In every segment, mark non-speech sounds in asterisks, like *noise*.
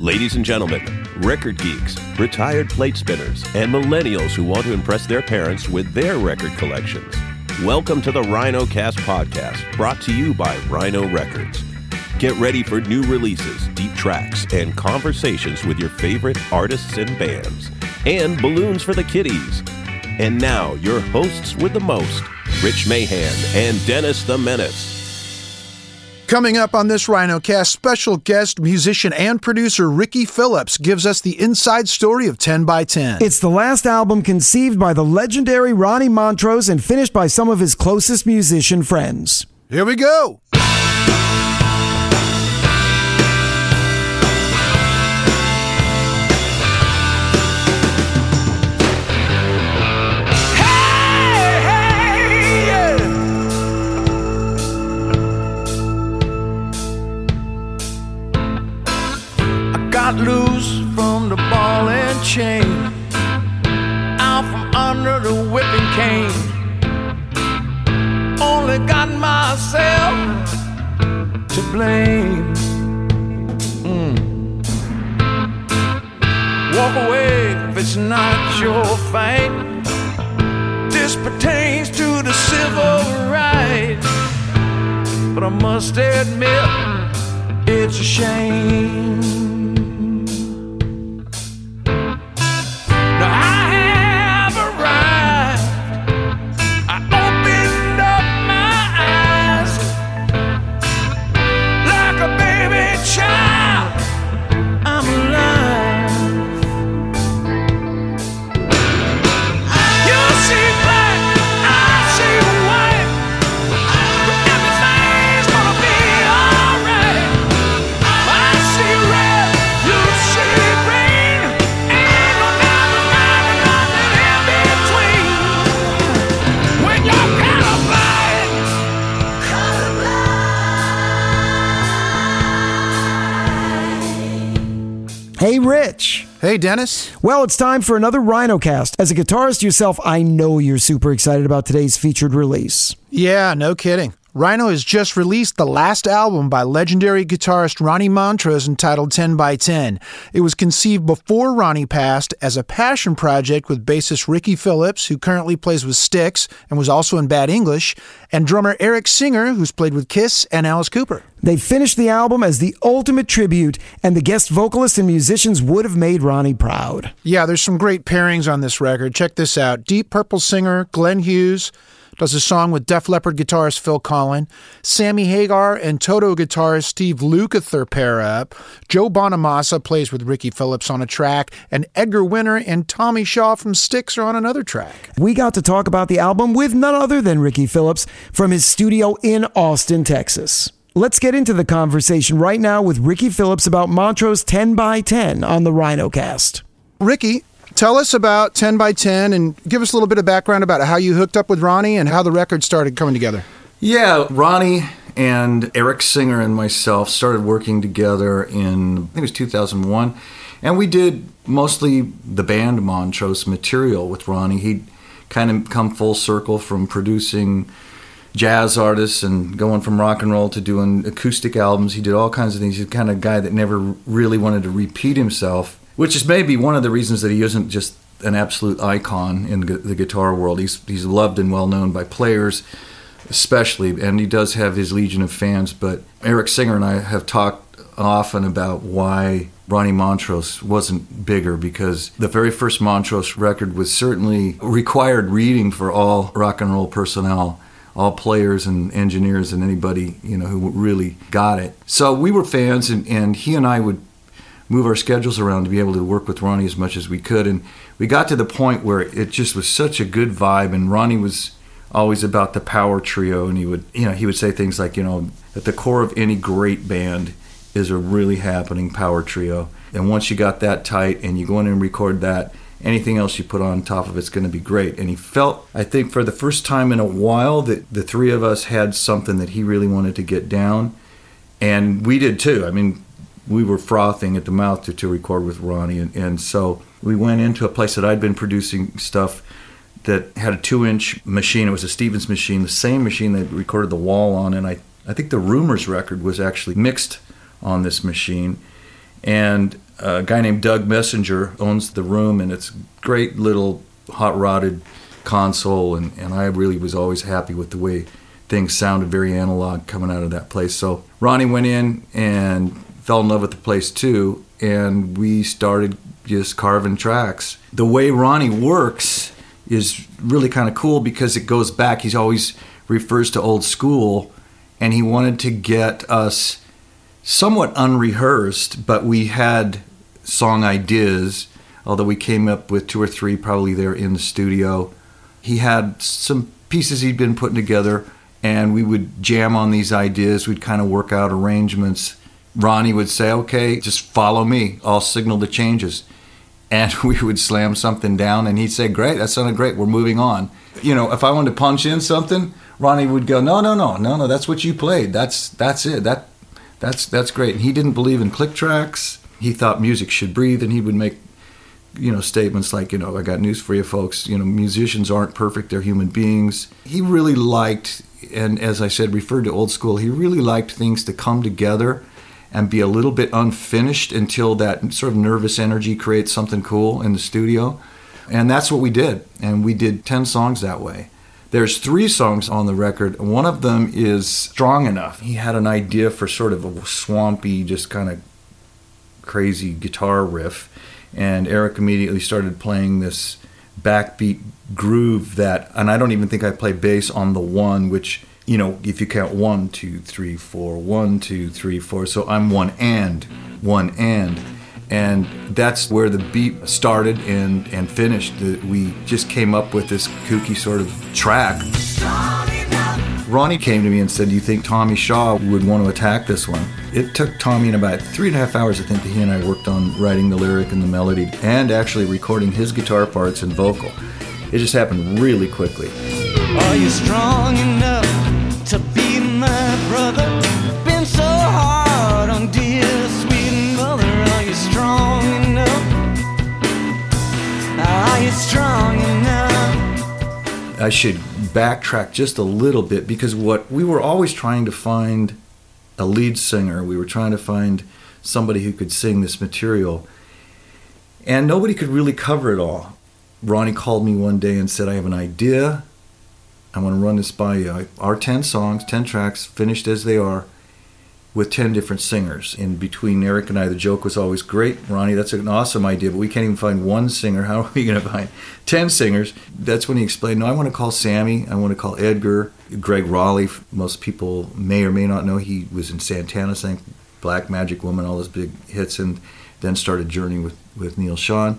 Ladies and gentlemen, record geeks, retired plate spinners, and millennials who want to impress their parents with their record collections. Welcome to the Rhino Cast podcast, brought to you by Rhino Records. Get ready for new releases, deep tracks, and conversations with your favorite artists and bands, and balloons for the kiddies. And now, your hosts with the most Rich Mahan and Dennis the Menace. Coming up on this RhinoCast, special guest musician and producer Ricky Phillips gives us the inside story of 10 by 10. It's the last album conceived by the legendary Ronnie Montrose and finished by some of his closest musician friends. Here we go. Got loose from the ball and chain, out from under the whipping cane. Only got myself to blame. Mm. Walk away if it's not your fight. This pertains to the civil rights, but I must admit it's a shame. Hey, Dennis. Well, it's time for another RhinoCast. As a guitarist yourself, I know you're super excited about today's featured release. Yeah, no kidding. Rhino has just released the last album by legendary guitarist Ronnie Montrose entitled 10 by 10. It was conceived before Ronnie passed as a passion project with bassist Ricky Phillips, who currently plays with Styx and was also in Bad English, and drummer Eric Singer, who's played with Kiss and Alice Cooper. They finished the album as the ultimate tribute, and the guest vocalists and musicians would have made Ronnie proud. Yeah, there's some great pairings on this record. Check this out Deep Purple singer Glenn Hughes does a song with Def Leppard guitarist Phil Collen. Sammy Hagar and Toto guitarist Steve Lukather pair up. Joe Bonamassa plays with Ricky Phillips on a track, and Edgar Winter and Tommy Shaw from Styx are on another track. We got to talk about the album with none other than Ricky Phillips from his studio in Austin, Texas. Let's get into the conversation right now with Ricky Phillips about Montrose 10 by 10 on the RhinoCast. Ricky, tell us about 10 by 10 and give us a little bit of background about how you hooked up with Ronnie and how the record started coming together. Yeah, Ronnie and Eric Singer and myself started working together in, I think it was 2001. And we did mostly the band Montrose material with Ronnie. He'd kind of come full circle from producing jazz artists and going from rock and roll to doing acoustic albums. He did all kinds of things. He's the kind of guy that never really wanted to repeat himself, which is maybe one of the reasons that he isn't just an absolute icon in the guitar world. He's he's loved and well known by players, especially, and he does have his legion of fans. But Eric Singer and I have talked often about why Ronnie Montrose wasn't bigger because the very first Montrose record was certainly required reading for all rock and roll personnel all players and engineers and anybody you know who really got it. So we were fans, and, and he and I would move our schedules around to be able to work with Ronnie as much as we could. And we got to the point where it just was such a good vibe, and Ronnie was always about the power trio, and he would you know he would say things like you know at the core of any great band is a really happening power trio. And once you got that tight and you go in and record that, anything else you put on top of it's going to be great. And he felt, I think, for the first time in a while, that the three of us had something that he really wanted to get down. And we did too. I mean, we were frothing at the mouth to, to record with Ronnie. And, and so we went into a place that I'd been producing stuff that had a two inch machine. It was a Stephens machine, the same machine that recorded The Wall on. And I, I think the Rumors record was actually mixed on this machine. And a guy named Doug Messenger owns the room, and it's great little hot rodded console. And, and I really was always happy with the way things sounded very analog coming out of that place. So Ronnie went in and fell in love with the place too, and we started just carving tracks. The way Ronnie works is really kind of cool because it goes back. He's always refers to old school, and he wanted to get us somewhat unrehearsed, but we had song ideas, although we came up with two or three probably there in the studio. He had some pieces he'd been putting together, and we would jam on these ideas. We'd kind of work out arrangements. Ronnie would say, Okay, just follow me. I'll signal the changes. And *laughs* we would slam something down, and he'd say, Great, that sounded great. We're moving on. You know, if I wanted to punch in something, Ronnie would go, No, no, no, no, no, that's what you played. That's that's it. That that's that's great. And he didn't believe in click tracks. He thought music should breathe, and he would make you know statements like you know I got news for you folks. You know musicians aren't perfect; they're human beings. He really liked, and as I said, referred to old school. He really liked things to come together and be a little bit unfinished until that sort of nervous energy creates something cool in the studio. And that's what we did. And we did 10 songs that way. There's three songs on the record. One of them is Strong Enough. He had an idea for sort of a swampy, just kind of crazy guitar riff. And Eric immediately started playing this backbeat groove that, and I don't even think I play bass on the one, which, you know, if you count one, two, three, four, one, two, three, four. So I'm one and, one and and that's where the beat started and, and finished. We just came up with this kooky sort of track. Ronnie came to me and said, Do you think Tommy Shaw would want to attack this one? It took Tommy in about three and a half hours, I think, that he and I worked on writing the lyric and the melody and actually recording his guitar parts and vocal. It just happened really quickly. Are you strong enough to be my brother? Been so hard on dear sweet mother. Are you strong enough? Are you strong enough? I should backtrack just a little bit because what we were always trying to find a lead singer. We were trying to find somebody who could sing this material. And nobody could really cover it all. Ronnie called me one day and said, I have an idea. I want to run this by you. Our 10 songs, 10 tracks, finished as they are, with 10 different singers. In between Eric and I, the joke was always great. Ronnie, that's an awesome idea, but we can't even find one singer. *laughs* How are we going to find 10 singers? That's when he explained, No, I want to call Sammy. I want to call Edgar. Gregg Rolie. most people may or may not know, he was in Santana sang Black Magic Woman, all those big hits, and then started Journey with, with Neal Schon.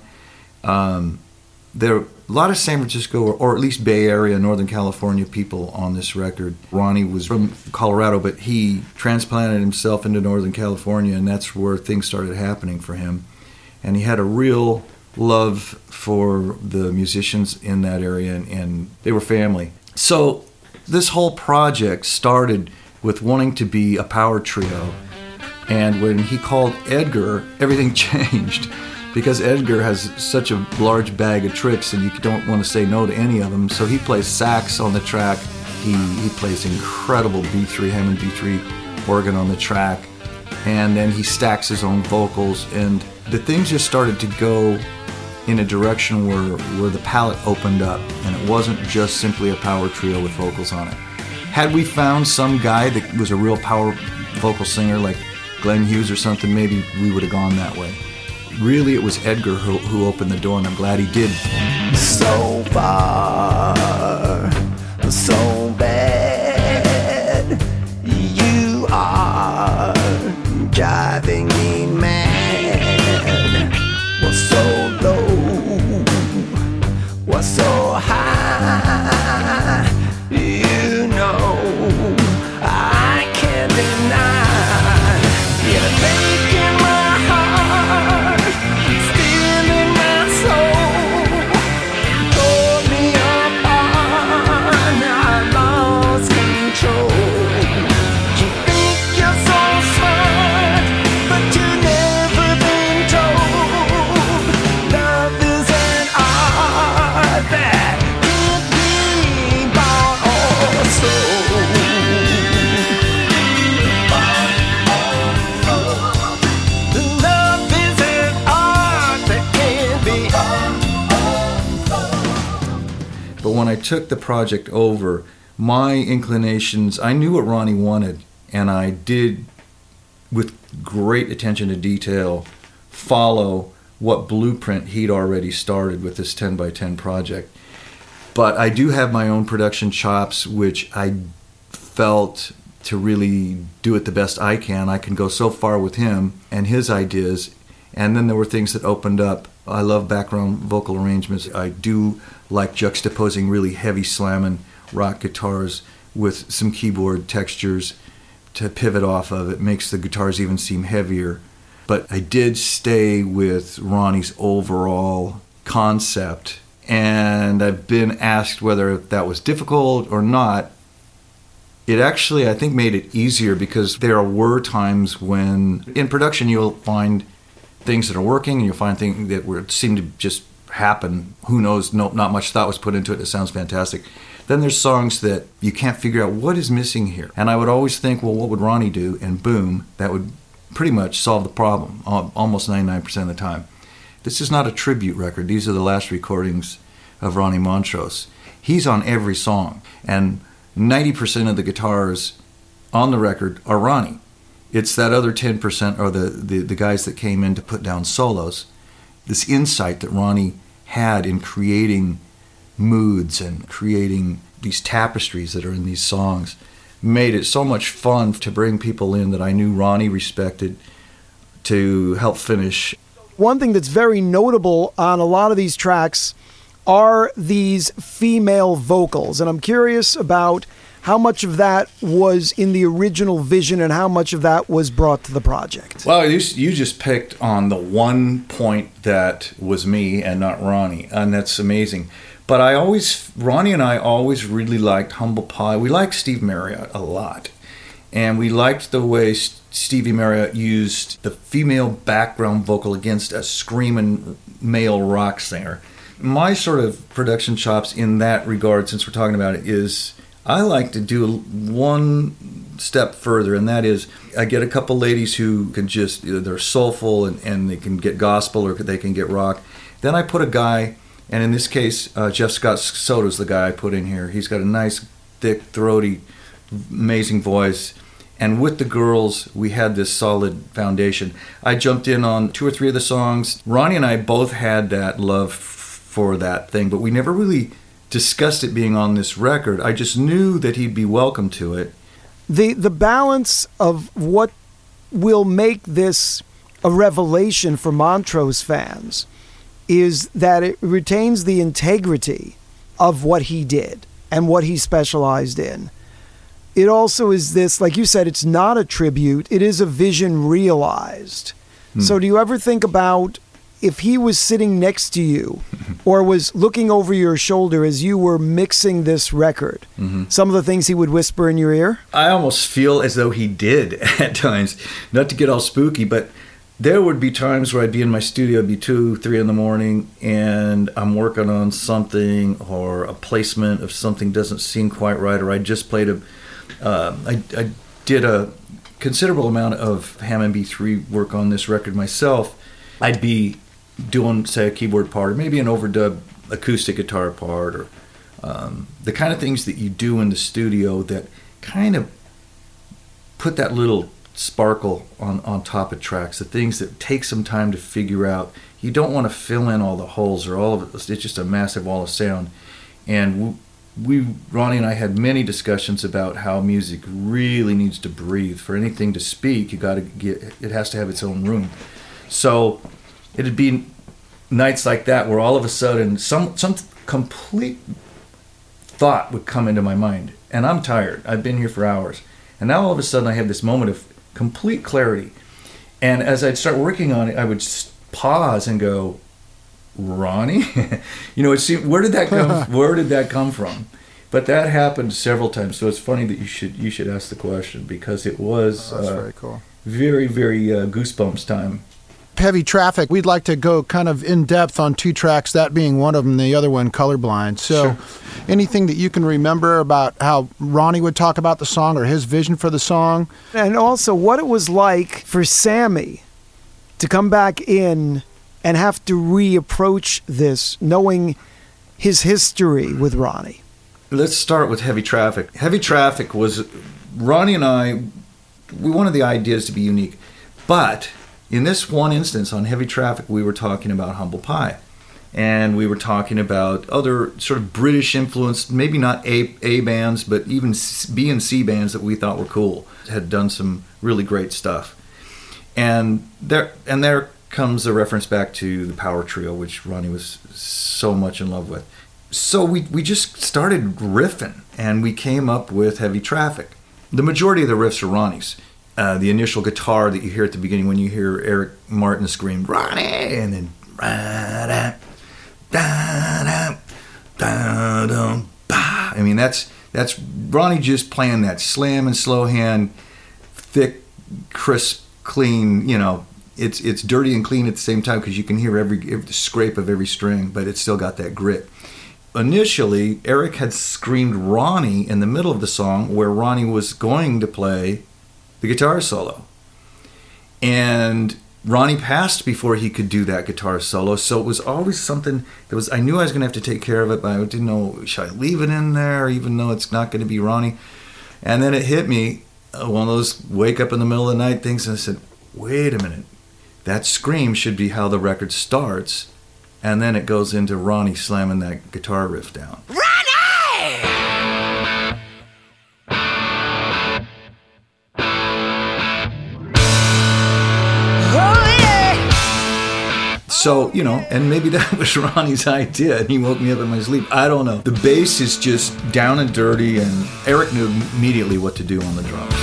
Um, there are a lot of San Francisco, or, or, at least Bay Area, Northern California people on this record. Ronnie was from Colorado, but he transplanted himself into Northern California, and that's where things started happening for him. And he had a real love for the musicians in that area, and, and they were family. So this whole project started with wanting to be a power trio. And when he called Edgar, everything *laughs* changed because Edgar has such a large bag of tricks and you don't want to say no to any of them. So he plays sax on the track. He, he plays incredible B3, Hammond B3 organ on the track. And then he stacks his own vocals. And the things just started to go in a direction where, where the palette opened up and it wasn't just simply a power trio with vocals on it. Had we found some guy that was a real power vocal singer like Glenn Hughes or something, maybe we would have gone that way. Really, it was Edgar who, who opened the door, and I'm glad he did. So far, so took the project over, my inclinations, I knew what Ronnie wanted, and I did, with great attention to detail, follow what blueprint he'd already started with this 10 by 10 project. But I do have my own production chops, which I felt to really do it the best I can. I can go so far with him and his ideas. And then there were things that opened up. I love background vocal arrangements. I do like juxtaposing really heavy slamming rock guitars with some keyboard textures to pivot off of. It makes the guitars even seem heavier. But I did stay with Ronnie's overall concept. And I've been asked whether that was difficult or not it actually i think made it easier because there were times when in production you'll find things that are working and you'll find things that were seem to just happen. Who knows? No not much thought was put into it. It sounds fantastic. Then there's songs that you can't figure out what is missing here. And i would always think well what would ronnie do? And boom that would pretty much solve the problem almost 99% of the time. This is not a tribute record. These are the last recordings of ronnie montrose. He's on every song. And 90% of the guitars on the record are Ronnie. It's that other 10% are the, the, the guys that came in to put down solos. This insight that Ronnie had in creating moods and creating these tapestries that are in these songs made it so much fun to bring people in that I knew Ronnie respected to help finish. One thing that's very notable on a lot of these tracks are these female vocals. And I'm curious about how much of that was in the original vision and how much of that was brought to the project. Well, you, you just picked on the one point that was me and not Ronnie, and that's amazing. But I always, Ronnie and I always really liked Humble Pie. We liked Steve Marriott a lot. And we liked the way Stevie Marriott used the female background vocal against a screaming male rock singer my sort of production chops in that regard, since we're talking about it, is I like to do one step further, and that is I get a couple ladies who can just they're soulful and, and they can get gospel or they can get rock. Then I put a guy, and in this case, uh, Jeff Scott Soto is the guy I put in here. He's got a nice, thick, throaty, amazing voice. And with the girls, we had this solid foundation. I jumped in on two or three of the songs. Ronnie and I both had that love for that thing, but we never really discussed it being on this record. I just knew that he'd be welcome to it. The the balance of what will make this a revelation for Montrose fans is that it retains the integrity of what he did and what he specialized in. It also is this, like you said, it's not a tribute, it is a vision realized. Hmm. So, do you ever think about if he was sitting next to you *laughs* or was looking over your shoulder as you were mixing this record, mm-hmm. some of the things he would whisper in your ear? I almost feel as though he did *laughs* at times. Not to get all spooky, but there would be times where I'd be in my studio, it'd be two, three in the morning, and I'm working on something or a placement of something doesn't seem quite right, or I just played a, uh, I, I did a considerable amount of Hammond B3 work on this record myself. I'd be doing say a keyboard part or maybe an overdub acoustic guitar part or um, the kind of things that you do in the studio that kind of put that little sparkle on, on top of tracks the things that take some time to figure out. You don't want to fill in all the holes or all of it it's just a massive wall of sound. And we ronnie and i had many discussions about how music really needs to breathe. For anything to speak you got to get it has to have its own room. So it'd be nights like that where all of a sudden some some complete thought would come into my mind. And i'm tired. I've been here for hours. And now all of a sudden i have this moment of complete clarity. And as i'd start working on it i would pause and go ronnie? *laughs* You know it seemed, where did that come *laughs* where did that come from? But that happened several times. So it's funny that you should you should ask the question because it was oh, uh, very cool. very very uh, goosebumps time heavy traffic, we'd like to go kind of in depth on two tracks, that being one of them, the other one, Colorblind. So, sure. anything that you can remember about how Ronnie would talk about the song or his vision for the song? And also, what it was like for Sammy to come back in and have to reapproach this, knowing his history with Ronnie. Let's start with Heavy Traffic. Heavy Traffic was Ronnie and I. We wanted the ideas to be unique, but in this one instance on Heavy Traffic, we were talking about Humble Pie, and we were talking about other sort of British influenced, maybe not A A bands, but even B and C bands that we thought were cool. Had done some really great stuff, and there and there comes a reference back to the Power Trio, which Ronnie was so much in love with. So we, we just started riffing and we came up with Heavy Traffic. The majority of the riffs are Ronnie's. Uh, the initial guitar that you hear at the beginning when you hear Eric Martin scream, Ronnie, and then, da da da da I mean, that's, that's Ronnie just playing that slam and slow hand, thick, crisp, clean, you know, it's it's dirty and clean at the same time because you can hear every, every scrape of every string, but it's still got that grit. Initially, Eric had screamed Ronnie in the middle of the song where Ronnie was going to play the guitar solo. And Ronnie passed before he could do that guitar solo, so it was always something that was I knew I was going to have to take care of it, but I didn't know should I leave it in there even though it's not going to be Ronnie. And then it hit me uh, one of those wake up in the middle of the night things and I said, "Wait a minute that scream should be how the record starts, and then it goes into Ronnie slamming that guitar riff down. So, you know, and maybe that *laughs* was Ronnie's idea and he woke me up in my sleep. I don't know. The bass is just down and dirty, and Eric knew immediately what to do on the drums.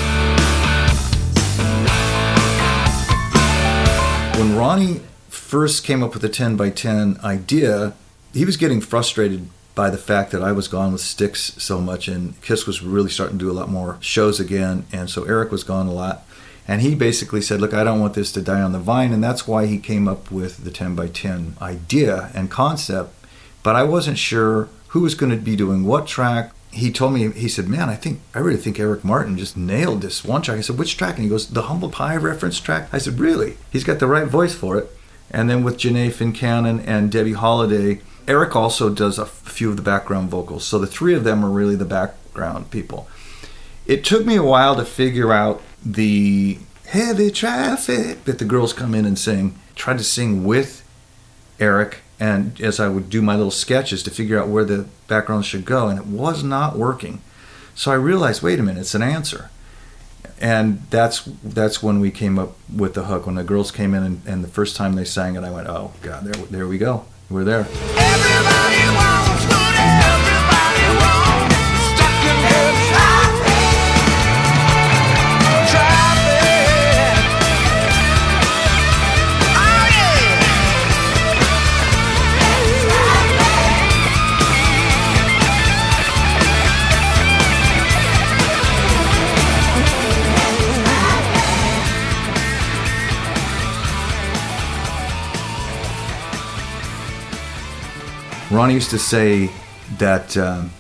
When Ronnie first came up with the 10 by 10 idea, he was getting frustrated by the fact that I was gone with Styx so much and Kiss was really starting to do a lot more shows again. And so Eric was gone a lot. And he basically said, Look, I don't want this to die on the vine. And that's why he came up with the 10 by 10 idea and concept. But I wasn't sure who was going to be doing what track, he told me, he said, Man, I think, I really think Eric Martin just nailed this one track. I said, Which track? And he goes, The Humble Pie reference track. I said, Really? He's got the right voice for it. And then with Janae Fincannon and Debbie Holiday, Eric also does a few of the background vocals. So the three of them are really the background people. It took me a while to figure out the heavy traffic that the girls come in and sing. Tried to sing with Eric and as I would do my little sketches to figure out where the background should go, and it was not working. So I realized, wait a minute, it's an answer, and that's that's when we came up with the hook. When the girls came in and, and the first time they sang it, I went, oh God, there there we go, we're there. Ronnie used to say that, um,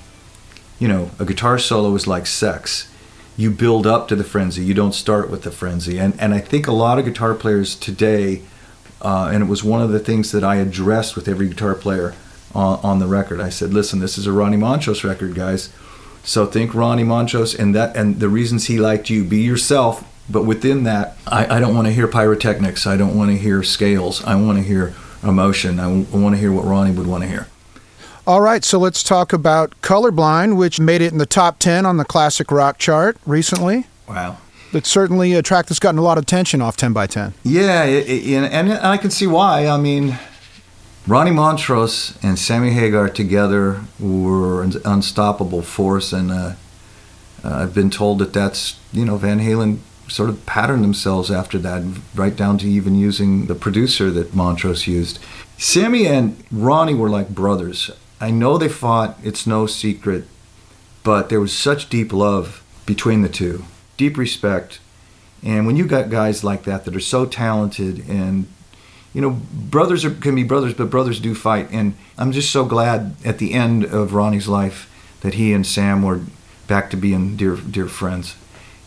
you know, a guitar solo is like sex. You build up to the frenzy. You don't start with the frenzy. And and I think a lot of guitar players today, uh, and it was one of the things that I addressed with every guitar player on, on the record. I said, listen, this is a Ronnie Montrose record, guys. So think Ronnie Montrose and that and the reasons he liked you. Be yourself, but within that, I, I don't want to hear pyrotechnics. I don't want to hear scales. I want to hear emotion. I, w- I want to hear what Ronnie would want to hear. All right, so let's talk about Colorblind, which made it in the top 10 on the classic rock chart recently. Wow. It's certainly a track that's gotten a lot of attention off 10 by 10. Yeah, it, it, and, and I can see why. I mean, Ronnie Montrose and Sammy Hagar together were an unstoppable force, and uh, uh, I've been told that that's you know Van Halen sort of patterned themselves after that, right down to even using the producer that Montrose used. Sammy and Ronnie were like brothers. I know they fought; it's no secret, but there was such deep love between the two, deep respect. And when you got guys like that that are so talented and you know, brothers are, can be brothers, but brothers do fight. And I'm just so glad at the end of Ronnie's life that he and Sam were back to being dear, dear friends.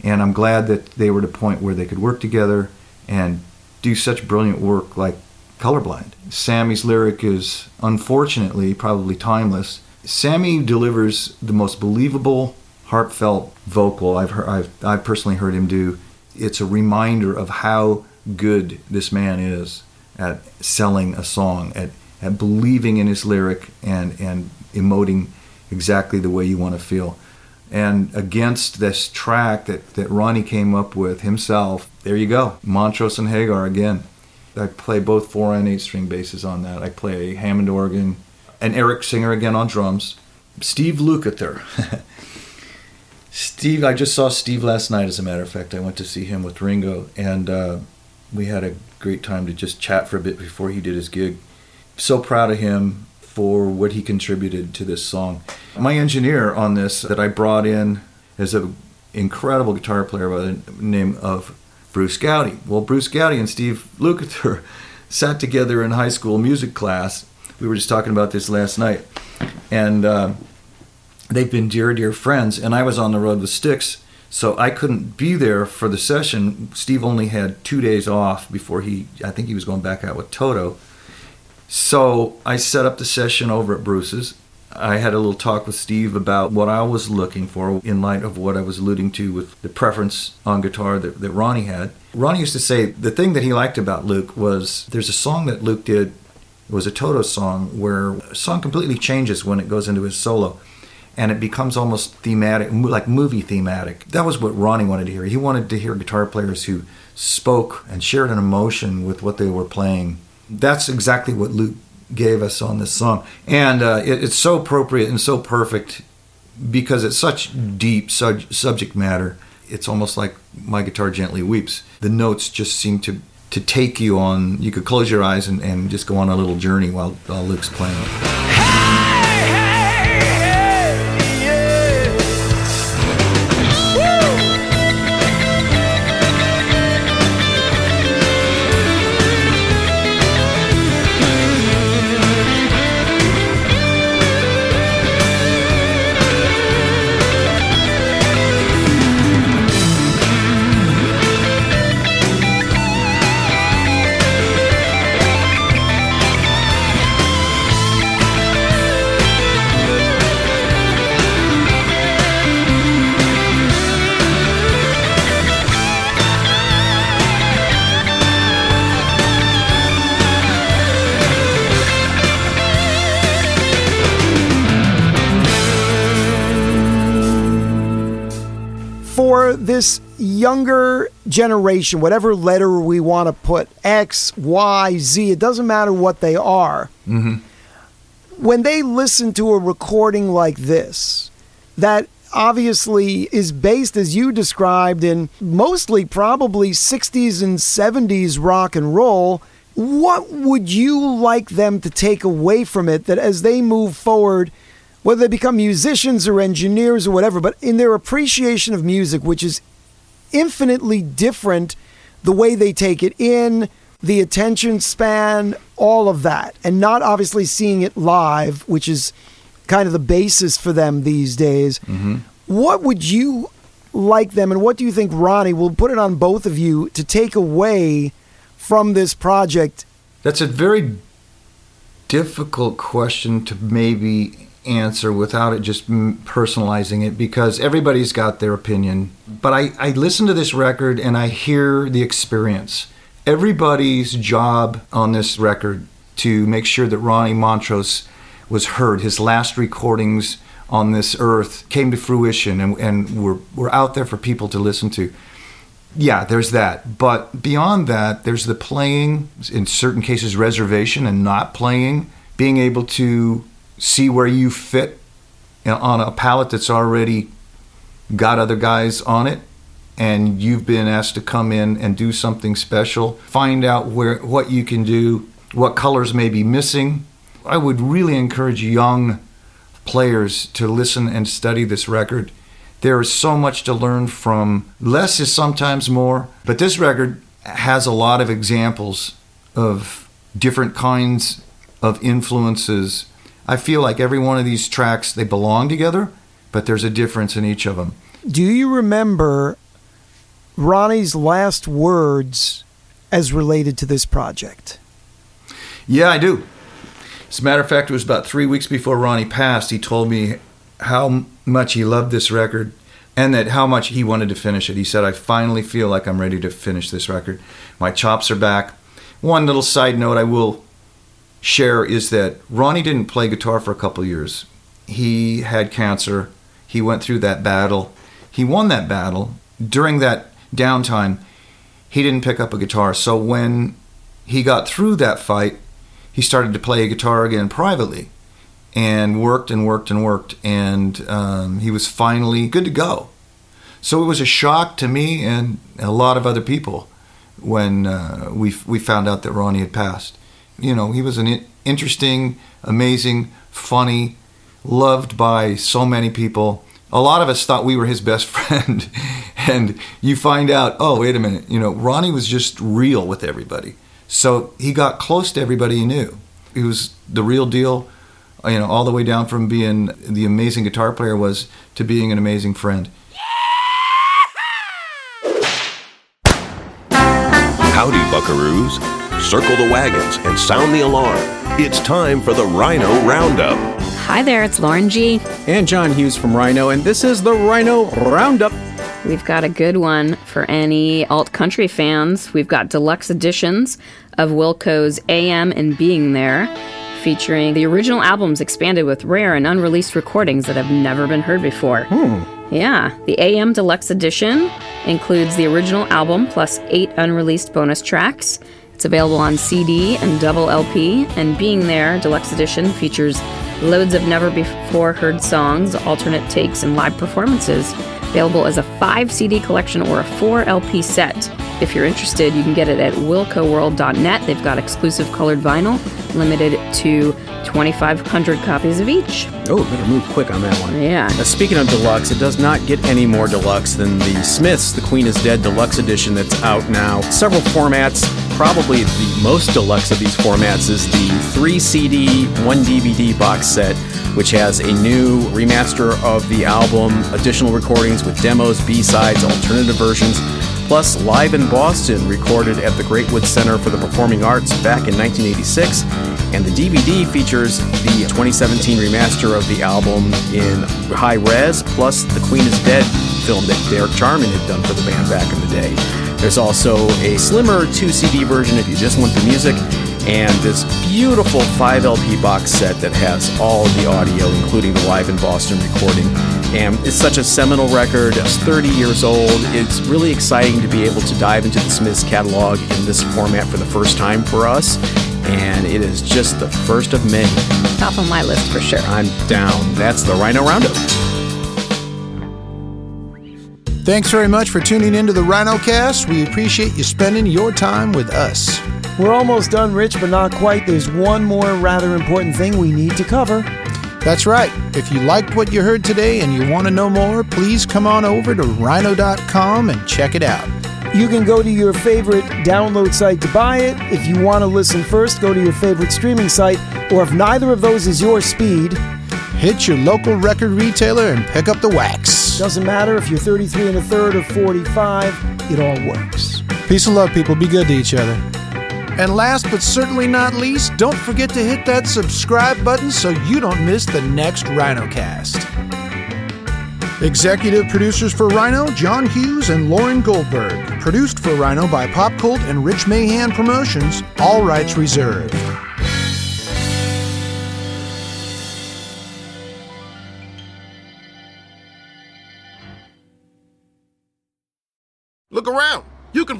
And I'm glad that they were at a point where they could work together and do such brilliant work like colorblind. Sammy's lyric is unfortunately probably timeless. Sammy delivers the most believable, heartfelt vocal I've heard, I've, I've personally heard him do. It's a reminder of how good this man is at selling a song, at, at believing in his lyric and, and emoting exactly the way you want to feel. And against this track that, that Ronnie came up with himself, there you go. Montrose and Hagar again. I play both four and eight string basses on that. I play Hammond organ, and Eric Singer again on drums. Steve Lukather. *laughs* Steve, I just saw Steve last night. As a matter of fact, I went to see him with Ringo, and uh, we had a great time to just chat for a bit before he did his gig. So proud of him for what he contributed to this song. My engineer on this that I brought in is an incredible guitar player by the name of Bruce Gowdy. Well, Bruce Gowdy and Steve Lukather *laughs* sat together in high school music class. We were just talking about this last night, and uh, they've been dear, dear friends. And I was on the road with Styx, so I couldn't be there for the session. Steve only had two days off before he, I think he was going back out with Toto. So I set up the session over at Bruce's. I had a little talk with Steve about what I was looking for in light of what I was alluding to with the preference on guitar that, that Ronnie had. Ronnie used to say the thing that he liked about Luke was there's a song that Luke did, it was a Toto song, where a song completely changes when it goes into his solo and it becomes almost thematic, like movie thematic. That was what Ronnie wanted to hear. He wanted to hear guitar players who spoke and shared an emotion with what they were playing that's exactly what Luke gave us on this song, and uh, it, it's so appropriate and so perfect because it's such deep su- subject matter. It's almost like my guitar gently weeps. The notes just seem to to take you on. You could close your eyes and, and just go on a little journey while, while Luke's playing. Generation, whatever letter we want to put X, Y, Z, it doesn't matter what they are. Mm-hmm. When they listen to a recording like this, that obviously is based, as you described, in mostly probably 60s and 70s rock and roll. What would you like them to take away from it that as they move forward, whether they become musicians or engineers or whatever, but in their appreciation of music, which is infinitely different, the way they take it in, the attention span, all of that, and not obviously seeing it live, which is kind of the basis for them these days. Mm-hmm. What would you like them, and what do you think, Ronnie, will put it on both of you to take away from this project? That's a very difficult question to maybe answer without it just personalizing it because everybody's got their opinion. But I, I listen to this record and I hear the experience. Everybody's job on this record to make sure that Ronnie Montrose was heard, his last recordings on this earth came to fruition and, and were, were out there for people to listen to yeah, there's that. But beyond that, there's the playing, in certain cases, reservation and not playing, being able to see where you fit on a palette that's already got other guys on it and you've been asked to come in and do something special. Find out where what you can do what colors may be missing. I would really encourage young players to listen and study this record. There is so much to learn from. Less is sometimes more but this record has a lot of examples of different kinds of influences i feel like every one of these tracks they belong together but there's a difference in each of them Do you remember Ronnie's last words as related to this project? Yeah, I do. As a matter of fact, it was about three weeks before Ronnie passed. He told me how much he loved this record and that how much he wanted to finish it. He said, I finally feel like I'm ready to finish this record. My chops are back. One little side note I will share is that Ronnie didn't play guitar for a couple years. He had cancer. He went through that battle. He won that battle. During that downtime, he didn't pick up a guitar. So when he got through that fight, he started to play guitar again privately and worked and worked and worked. And um, he was finally good to go. So it was a shock to me and a lot of other people when uh, we, we found out that Ronnie had passed. You know, he was an interesting, amazing, funny, loved by so many people. A lot of us thought we were his best *laughs* friend. and you find out, oh, wait a minute, you know, Ronnie was just real with everybody. So he got close to everybody he knew. He was the real deal, you know, all the way down from being the amazing guitar player was to being an amazing friend. Howdy, buckaroos. Circle the wagons and sound the alarm. It's time for the Rhino Roundup. Hi there, it's Lauren G. And John Hughes from Rhino, and this is the Rhino Roundup. We've got a good one for any alt country fans. We've got deluxe editions of Wilco's AM and Being There, featuring the original albums expanded with rare and unreleased recordings that have never been heard before. Hmm. Yeah, the AM Deluxe Edition includes the original album plus eight unreleased bonus tracks. It's available on CD and double LP, and Being There Deluxe Edition features loads of never before heard songs, alternate takes, and live performances. Available as a 5 CD collection or a 4 LP set. If you're interested, you can get it at wilcoworld.net. They've got exclusive colored vinyl, limited to 2,500 copies of each. Oh, better move quick on that one. Yeah. Now, speaking of deluxe, it does not get any more deluxe than the Smiths, The Queen is Dead Deluxe Edition that's out now. Several formats. Probably the most deluxe of these formats is the 3 CD, 1 DVD box set, which has a new remaster of the album, additional recordings with demos, B sides, alternative versions, plus Live in Boston, recorded at the Greatwood Center for the Performing Arts back in 1986. And the DVD features the 2017 remaster of the album in high res, plus the Queen is Dead film that Derek Jarman had done for the band back in the day. There's also a slimmer 2 CD version if you just want the music, and this beautiful 5 LP box set that has all the audio, including the Live in Boston recording. And it's such a seminal record. It's 30 years old. It's really exciting to be able to dive into the Smiths catalog in this format for the first time for us. And it is just the first of many. Top of my list for sure. I'm down. That's the Rhino Roundup. Thanks very much for tuning into the Rhino Cast. We appreciate you spending your time with us. We're almost done, Rich, but not quite. There's one more rather important thing we need to cover. That's right. If you liked what you heard today and you want to know more, please come on over to rhino.com and check it out. You can go to your favorite download site to buy it. If you want to listen first, go to your favorite streaming site. Or if neither of those is your speed, Hit your local record retailer and pick up the wax. Doesn't matter if you're 33 and a third or 45, it all works. Peace and love, people. Be good to each other. And last but certainly not least, don't forget to hit that subscribe button so you don't miss the next RhinoCast. Executive producers for Rhino, John Hughes and Lauren Goldberg. Produced for Rhino by Pop Cult and Rich Mahan Promotions. All rights reserved.